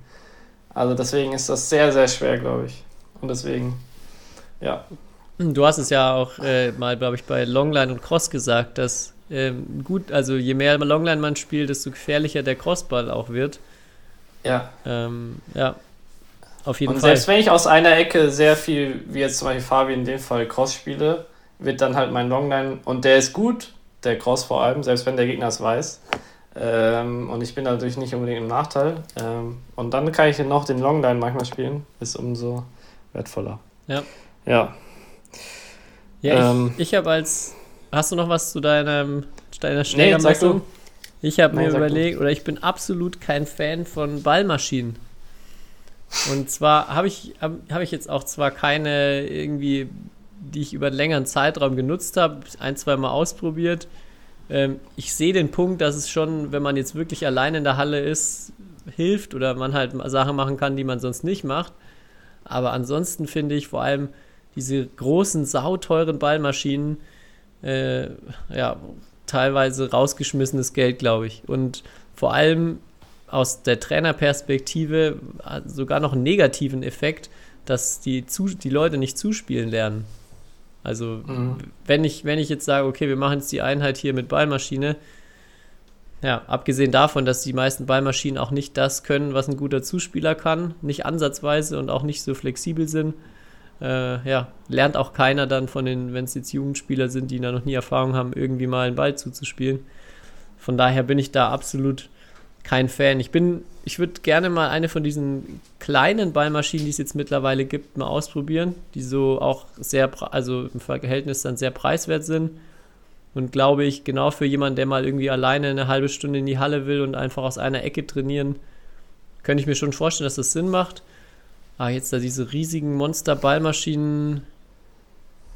Also deswegen ist das sehr, sehr schwer, glaube ich. Und deswegen, ja. Du hast es ja auch äh, mal, glaube ich, bei Longline und Cross gesagt, dass ähm, gut, also je mehr Longline man spielt, desto gefährlicher der Crossball auch wird. Ja. Ähm, ja, auf jeden und Fall. Selbst wenn ich aus einer Ecke sehr viel, wie jetzt zum Beispiel Fabi in dem Fall, Cross spiele, wird dann halt mein Longline, und der ist gut, der Cross vor allem, selbst wenn der Gegner es weiß. Ähm, und ich bin natürlich nicht unbedingt im Nachteil. Ähm, und dann kann ich noch den Longline manchmal spielen, ist umso wertvoller. Ja. Ja. Ja, ich, ich habe als Hast du noch was zu deinem, deiner Schlägermessung? Nee, ich habe mir überlegt, du. oder ich bin absolut kein Fan von Ballmaschinen. Und zwar habe ich, hab, hab ich jetzt auch zwar keine irgendwie, die ich über einen längeren Zeitraum genutzt habe, ein, zwei Mal ausprobiert. Ähm, ich sehe den Punkt, dass es schon, wenn man jetzt wirklich allein in der Halle ist, hilft oder man halt Sachen machen kann, die man sonst nicht macht. Aber ansonsten finde ich vor allem diese großen, sauteuren Ballmaschinen, äh, ja, teilweise rausgeschmissenes Geld, glaube ich. Und vor allem aus der Trainerperspektive sogar noch einen negativen Effekt, dass die, zu, die Leute nicht zuspielen lernen. Also, mhm. wenn, ich, wenn ich jetzt sage, okay, wir machen jetzt die Einheit hier mit Ballmaschine, ja, abgesehen davon, dass die meisten Ballmaschinen auch nicht das können, was ein guter Zuspieler kann, nicht ansatzweise und auch nicht so flexibel sind, äh, ja, lernt auch keiner dann von den, wenn es jetzt Jugendspieler sind, die da noch nie Erfahrung haben, irgendwie mal einen Ball zuzuspielen. Von daher bin ich da absolut kein Fan. Ich bin, ich würde gerne mal eine von diesen kleinen Ballmaschinen, die es jetzt mittlerweile gibt, mal ausprobieren, die so auch sehr, also im Verhältnis dann sehr preiswert sind. Und glaube ich, genau für jemanden, der mal irgendwie alleine eine halbe Stunde in die Halle will und einfach aus einer Ecke trainieren, könnte ich mir schon vorstellen, dass das Sinn macht. Aber jetzt da diese riesigen Monster-Ballmaschinen,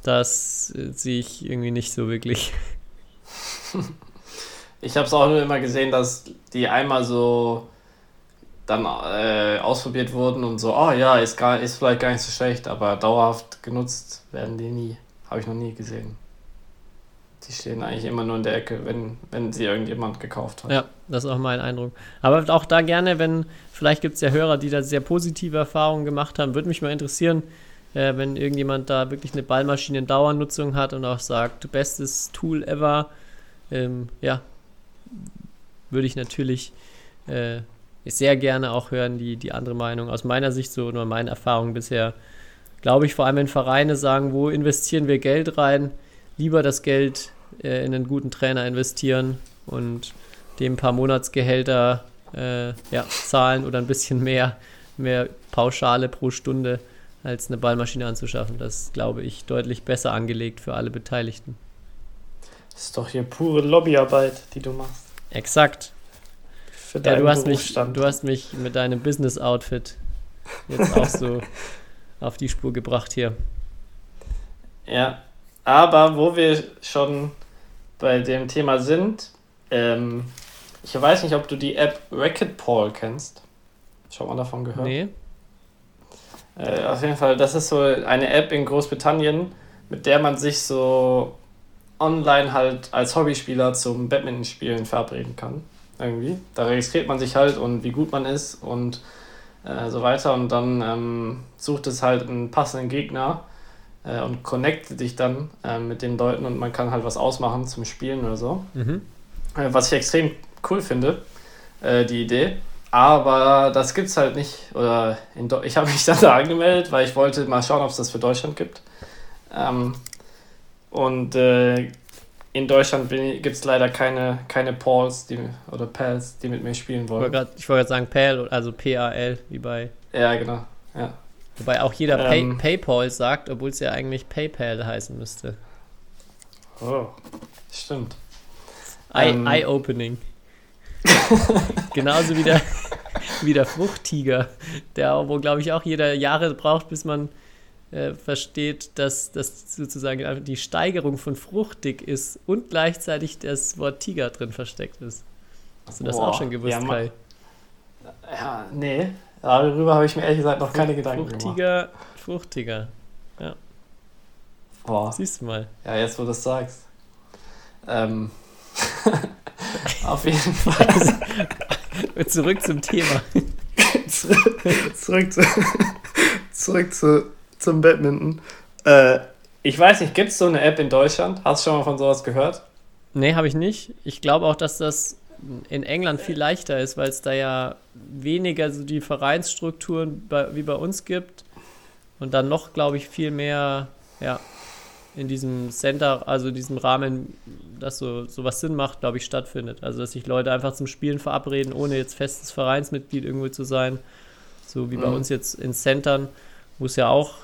das äh, sehe ich irgendwie nicht so wirklich. Ich habe es auch nur immer gesehen, dass die einmal so dann äh, ausprobiert wurden und so, oh ja, ist, gar, ist vielleicht gar nicht so schlecht, aber dauerhaft genutzt werden die nie. Habe ich noch nie gesehen. Die stehen eigentlich immer nur in der Ecke, wenn, wenn sie irgendjemand gekauft hat. Ja, das ist auch mein Eindruck. Aber auch da gerne, wenn, vielleicht gibt es ja Hörer, die da sehr positive Erfahrungen gemacht haben, würde mich mal interessieren, äh, wenn irgendjemand da wirklich eine Ballmaschine in Dauernutzung hat und auch sagt, bestes Tool ever. Ähm, ja, würde ich natürlich äh, sehr gerne auch hören, die, die andere Meinung. Aus meiner Sicht so, nur meine Erfahrung bisher, glaube ich, vor allem wenn Vereine sagen, wo investieren wir Geld rein, lieber das Geld äh, in einen guten Trainer investieren und dem ein paar Monatsgehälter äh, ja, zahlen oder ein bisschen mehr, mehr Pauschale pro Stunde als eine Ballmaschine anzuschaffen. Das ist, glaube ich, deutlich besser angelegt für alle Beteiligten. Das ist doch hier pure Lobbyarbeit, die du machst. Exakt. Ja, du hast, mich, du hast mich mit deinem Business-Outfit jetzt auch so auf die Spur gebracht hier. Ja, aber wo wir schon bei dem Thema sind, ähm, ich weiß nicht, ob du die App Racquetball kennst. Schon mal davon gehört? Nee. Äh, auf jeden Fall, das ist so eine App in Großbritannien, mit der man sich so online halt als Hobbyspieler zum Badmintonspielen verabreden kann. Irgendwie. Da registriert man sich halt und wie gut man ist und äh, so weiter. Und dann ähm, sucht es halt einen passenden Gegner äh, und connectet dich dann äh, mit den Leuten und man kann halt was ausmachen zum Spielen oder so. Mhm. Äh, was ich extrem cool finde, äh, die Idee. Aber das gibt es halt nicht. Oder ich habe mich dann da angemeldet, weil ich wollte mal schauen, ob es das für Deutschland gibt. Ähm, und äh, in Deutschland gibt es leider keine, keine Pals die, oder Pals, die mit mir spielen wollen. Ich wollte gerade sagen Pal, also P-A-L, wie bei. Ja, genau. Ja. Wobei auch jeder ähm, Pay PayPal sagt, obwohl es ja eigentlich PayPal heißen müsste. Oh, stimmt. Ähm, Eye-Opening. Genauso wie der, wie der Fruchttiger, der, wo glaube ich auch jeder Jahre braucht, bis man äh, versteht, dass das sozusagen die Steigerung von fruchtig ist und gleichzeitig das Wort Tiger drin versteckt ist. Hast du das Boah, auch schon gewusst, ja, Kai? Ja, nee. Darüber habe ich mir ehrlich gesagt noch keine Gedanken fruchtiger, gemacht. Fruchtiger, ja. Boah. Siehst du mal. Ja, jetzt wo du es sagst. Ähm. Auf jeden Fall. zurück zum Thema. zurück, zu, zurück zu, zum Badminton. Äh, ich weiß nicht, gibt es so eine App in Deutschland? Hast du schon mal von sowas gehört? Nee, habe ich nicht. Ich glaube auch, dass das in England viel leichter ist, weil es da ja weniger so die Vereinsstrukturen bei, wie bei uns gibt und dann noch, glaube ich, viel mehr ja, in diesem Center, also in diesem Rahmen, dass so sowas Sinn macht, glaube ich, stattfindet. Also dass sich Leute einfach zum Spielen verabreden, ohne jetzt festes Vereinsmitglied irgendwo zu sein. So wie bei mhm. uns jetzt in Centern, wo es ja auch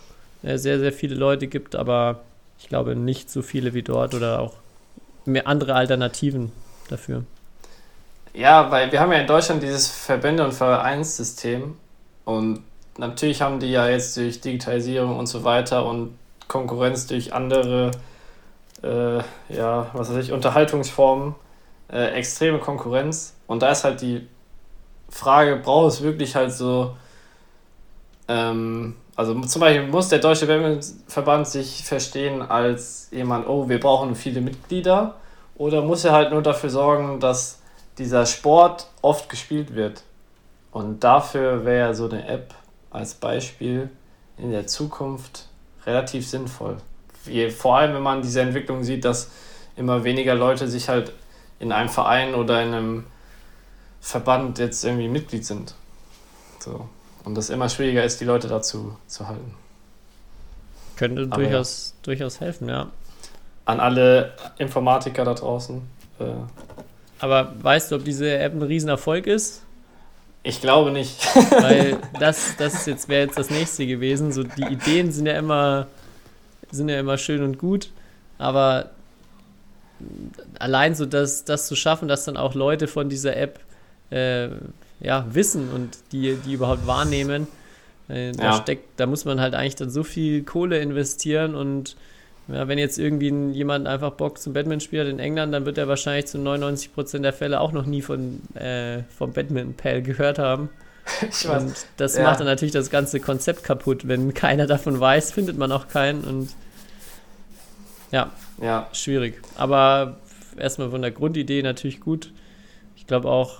äh, sehr, sehr viele Leute gibt, aber ich glaube nicht so viele wie dort oder auch mehr andere Alternativen dafür. Ja, weil wir haben ja in Deutschland dieses Verbände- und Vereinssystem und natürlich haben die ja jetzt durch Digitalisierung und so weiter und Konkurrenz durch andere, äh, ja, was weiß ich, Unterhaltungsformen, äh, extreme Konkurrenz. Und da ist halt die Frage, braucht es wirklich halt so, ähm, also zum Beispiel muss der Deutsche Badmintonverband sich verstehen als jemand, oh, wir brauchen viele Mitglieder, oder muss er halt nur dafür sorgen, dass dieser Sport oft gespielt wird? Und dafür wäre so eine App als Beispiel in der Zukunft relativ sinnvoll. Vor allem, wenn man diese Entwicklung sieht, dass immer weniger Leute sich halt in einem Verein oder in einem Verband jetzt irgendwie Mitglied sind. So. Und das immer schwieriger ist, die Leute dazu zu halten. Könnte Aber durchaus, durchaus helfen, ja. An alle Informatiker da draußen. Äh, Aber weißt du, ob diese App ein Riesenerfolg ist? ich glaube nicht. Weil das, das jetzt wäre jetzt das nächste gewesen. So die Ideen sind ja immer sind ja immer schön und gut, aber allein so das, das zu schaffen, dass dann auch Leute von dieser App äh, ja, wissen und die, die überhaupt wahrnehmen, äh, da Ja. steckt, da muss man halt eigentlich dann so viel Kohle investieren und ja, wenn jetzt irgendwie jemand einfach Bock zum Badminton spielt in England, dann wird er wahrscheinlich zu 99% der Fälle auch noch nie von, äh, vom Badminton-Pal gehört haben. ich weiß. Und das Ja. macht dann natürlich das ganze Konzept kaputt. Wenn keiner davon weiß, findet man auch keinen und ja, Ja, schwierig. Aber erstmal von der Grundidee natürlich gut. Ich glaube auch,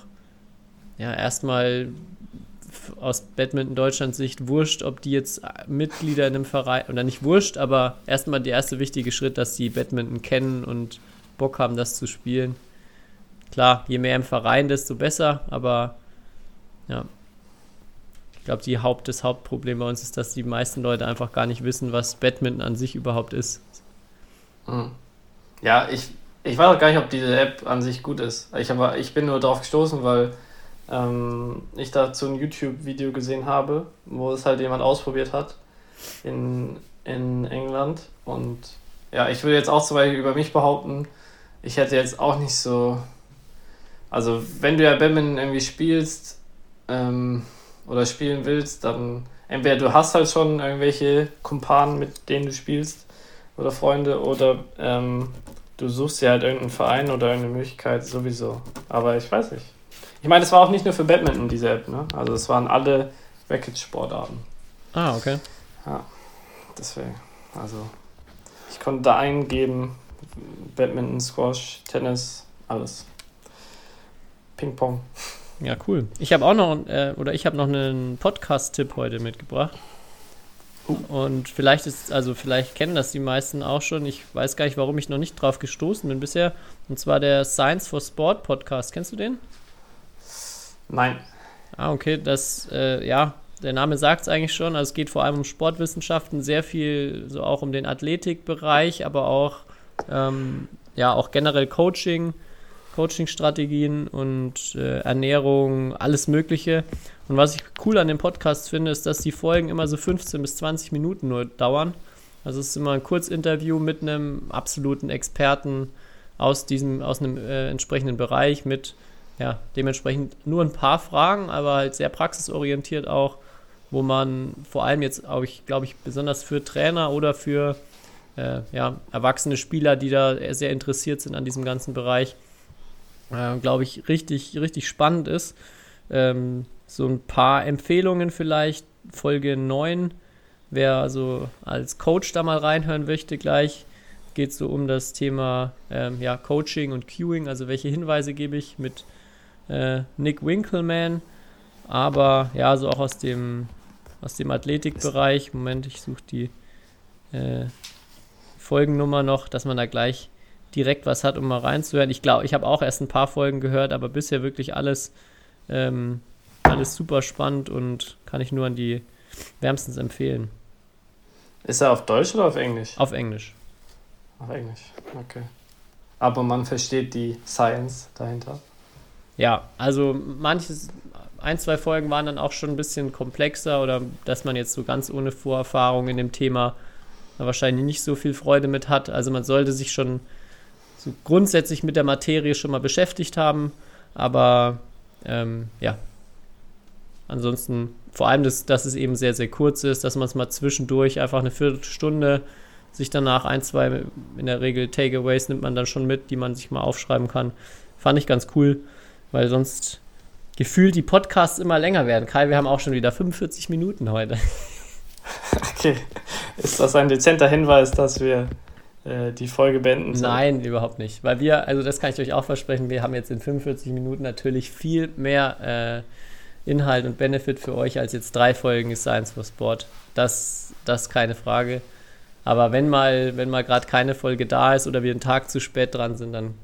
ja, erstmal aus Badminton Deutschland Sicht wurscht, ob die jetzt Mitglieder in einem Verein, oder nicht wurscht, aber erstmal der erste wichtige Schritt, dass die Badminton kennen und Bock haben, das zu spielen. Klar, je mehr im Verein, desto besser, aber ja. Ich glaube, Haupt, das Hauptproblem bei uns ist, dass die meisten Leute einfach gar nicht wissen, was Badminton an sich überhaupt ist. Mhm. Ja, ich, ich weiß auch gar nicht, ob diese App an sich gut ist. Ich, aber, ich bin nur darauf gestoßen, weil ähm, ich dazu ein YouTube-Video gesehen habe, wo es halt jemand ausprobiert hat in, in England. Und ja, ich würde jetzt auch zum Beispiel über mich behaupten, ich hätte jetzt auch nicht so. Also, wenn du ja Badminton irgendwie spielst ähm, oder spielen willst, dann entweder du hast halt schon irgendwelche Kumpanen, mit denen du spielst oder Freunde oder ähm, du suchst dir halt irgendeinen Verein oder irgendeine Möglichkeit sowieso. Aber ich weiß nicht. Ich meine, es war auch nicht nur für Badminton diese App, ne? Also es waren alle Racket-Sportarten. Ah, okay. Deswegen. Also ich konnte da eingeben, Badminton, Squash, Tennis, alles. Ping-Pong. Ja, cool. Ich habe auch noch, äh, oder ich habe noch einen Podcast-Tipp heute mitgebracht. Und vielleicht ist, also vielleicht kennen das die meisten auch schon. Ich weiß gar nicht, warum ich noch nicht drauf gestoßen bin bisher. Und zwar der Science for Sport Podcast. Kennst du den? Nein. Ah, okay. Das, äh, ja, der Name sagt es eigentlich schon. Also es geht vor allem um Sportwissenschaften, sehr viel so auch um den Athletikbereich, aber auch, ähm, ja, auch generell Coaching, Coaching-Strategien und äh, Ernährung, alles Mögliche. Und was ich cool an dem Podcast finde, ist, dass die Folgen immer so 15 bis 20 Minuten nur dauern. Also es ist immer ein Kurzinterview mit einem absoluten Experten aus diesem, aus einem äh, entsprechenden Bereich mit ja, dementsprechend nur ein paar Fragen, aber halt sehr praxisorientiert auch, wo man vor allem jetzt, auch ich glaube ich, besonders für Trainer oder für äh, ja, erwachsene Spieler, die da sehr interessiert sind an diesem ganzen Bereich, äh, glaube ich, richtig, richtig spannend ist. Ähm, so ein paar Empfehlungen vielleicht, Folge 9, wer also als Coach da mal reinhören möchte gleich, geht so um das Thema ähm, ja, Coaching und Cueing, also welche Hinweise gebe ich mit äh, Nick Winkelmann, aber ja, so auch aus dem, aus dem Athletikbereich. Moment, ich suche die äh, Folgennummer noch, dass man da gleich direkt was hat, um mal reinzuhören. Ich glaube, ich habe auch erst ein paar Folgen gehört, aber bisher wirklich alles, ähm, alles super spannend und kann ich nur an die wärmstens empfehlen. Ist er auf Deutsch oder auf Englisch? Auf Englisch. Auf Englisch, okay. Aber man versteht die Science dahinter. Ja, also manches, ein, zwei Folgen waren dann auch schon ein bisschen komplexer oder dass man jetzt so ganz ohne Vorerfahrung in dem Thema wahrscheinlich nicht so viel Freude mit hat. Also man sollte sich schon so grundsätzlich mit der Materie schon mal beschäftigt haben, aber ähm, ja. Ansonsten, vor allem, dass, dass es eben sehr, sehr kurz ist, dass man es mal zwischendurch einfach eine Viertelstunde sich danach ein, zwei, in der Regel Takeaways nimmt man dann schon mit, die man sich mal aufschreiben kann. Fand ich ganz cool, weil sonst gefühlt die Podcasts immer länger werden. Kai, wir haben auch schon wieder 45 Minuten heute. Okay. Ist das ein dezenter Hinweis, dass wir äh, die Folge beenden sollen? Nein, überhaupt nicht. Weil wir, also das kann ich euch auch versprechen, wir haben jetzt in 45 Minuten natürlich viel mehr äh, Inhalt und Benefit für euch als jetzt drei Folgen Science for Sport. Das, das ist keine Frage. Aber wenn mal, wenn mal gerade keine Folge da ist oder wir einen Tag zu spät dran sind, dann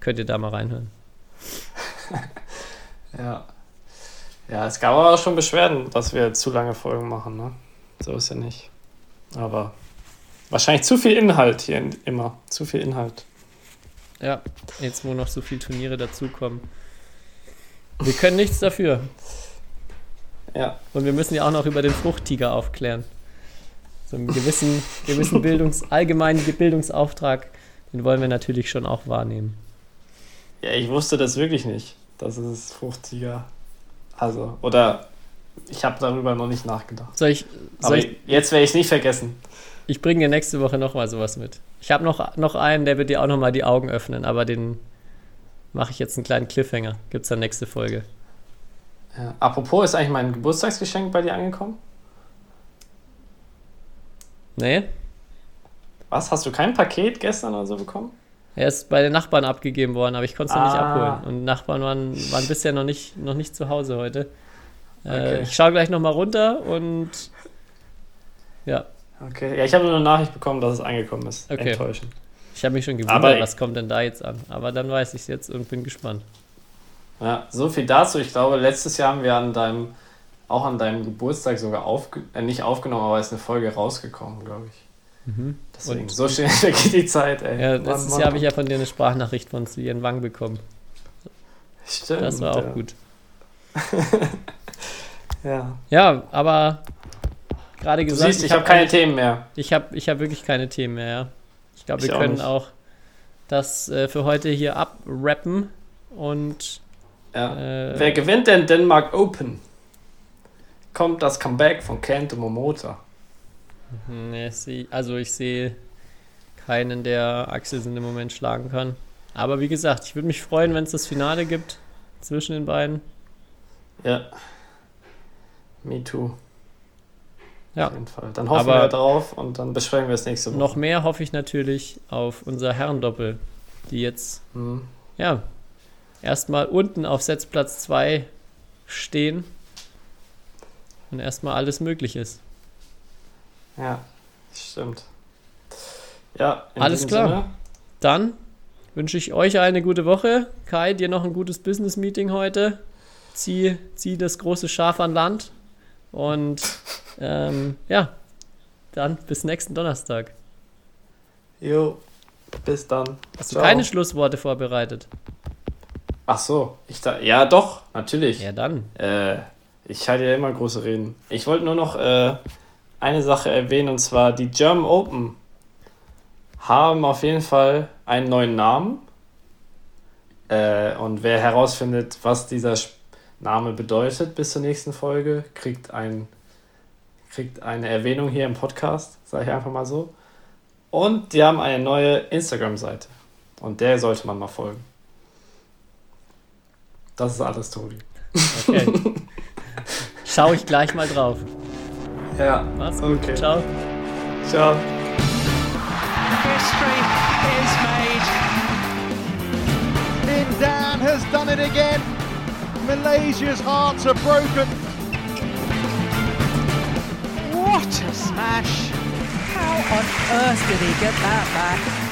könnt ihr da mal reinhören. Ja. Ja, es gab aber auch schon Beschwerden, dass wir zu lange Folgen machen, ne? So ist ja nicht. Aber Wahrscheinlich zu viel Inhalt hier in, immer. Zu viel Inhalt. Ja, jetzt wo noch so viele Turniere dazukommen. Wir können nichts dafür. Ja. Und wir müssen ja auch noch über den Fruchttiger aufklären. So einen gewissen, gewissen Bildungs-, allgemeinen Bildungsauftrag, den wollen wir natürlich schon auch wahrnehmen. Ja, ich wusste das wirklich nicht. Das ist Fruchtiger. Also, oder ich habe darüber noch nicht nachgedacht. Soll ich, soll Aber ich, jetzt werde ich es nicht vergessen. ich bringe dir nächste Woche nochmal sowas mit. Ich habe noch, noch einen, der wird dir auch nochmal die Augen öffnen, aber den mache ich jetzt einen kleinen Cliffhanger. Gibt's dann nächste Folge. Ja. Apropos, ist eigentlich mein Geburtstagsgeschenk bei dir angekommen? Nee? Was? Hast du kein Paket gestern oder so bekommen? Er ist bei den Nachbarn abgegeben worden, aber ich konnte es noch nicht Ah. abholen. Und Nachbarn waren, waren bisher noch nicht, noch nicht zu Hause heute. Äh, Okay. Ich schaue gleich nochmal runter und ja, Okay. Ja, ich habe nur eine Nachricht bekommen, dass es angekommen ist. Okay. Enttäuschend. ich habe mich schon gewundert, Aber- was kommt denn da jetzt an. Aber dann weiß ich es jetzt und bin gespannt. Ja, so viel dazu. Ich glaube, letztes Jahr haben wir an deinem, auch an deinem Geburtstag sogar aufge äh, nicht aufgenommen, aber ist eine Folge rausgekommen, glaube ich. Deswegen, Und- so schnell vergeht die Zeit, ey. Ja, letztes Mann, Jahr habe ich ja von dir eine Sprachnachricht von Ian Wang bekommen. Stimmt, Das war auch ja. gut. Ja. Ja, aber gerade Du gesagt, siehst, ich habe keine Themen mehr. Ich habe ich hab wirklich keine Themen mehr, ja. Ich glaube, Ich wir auch können nicht. auch das äh, für heute hier abrappen und Ja. äh, Wer gewinnt denn Denmark Open? Kommt das Comeback von Kento Momota. Nee, also ich sehe keinen, der Axelsen im Moment schlagen kann. Aber wie gesagt, ich würde mich freuen, wenn es das Finale gibt zwischen den beiden. Ja. Me too. Ja. Auf jeden Fall. Dann hoffen Aber- wir drauf und dann besprechen wir es nächste Woche. Noch mehr hoffe ich natürlich auf unser Herrendoppel, die jetzt Hm. ja erstmal unten auf Setzplatz 2 stehen und erstmal alles möglich ist. Ja, stimmt. Ja, Alles klar. Sinne, Dann wünsche ich euch eine gute Woche. Kai, dir noch ein gutes Business-Meeting heute. Zieh, zieh das große Schaf an Land. Und ähm, ja, dann bis nächsten Donnerstag. Jo, bis dann. Hast du keine Schlussworte vorbereitet? Ach so, ich da, ja doch, natürlich. Ja, dann. Äh, ich halte ja immer große Reden. Ich wollte nur noch äh, eine Sache erwähnen und zwar die German Open haben auf jeden Fall einen neuen Namen. Äh, und wer herausfindet, was dieser Name bedeutet bis zur nächsten Folge, kriegt, ein, kriegt eine Erwähnung hier im Podcast, sage ich einfach mal so. Und die haben eine neue Instagram-Seite. Und der sollte man mal folgen. Das ist alles, Tobi. Okay. Schau ich gleich mal drauf. Ja, Mach's gut. Okay. Ciao. ciao. History is made. Lin Dan has done it again. Malaysia's hearts are broken. What a smash! How on earth did he get that back?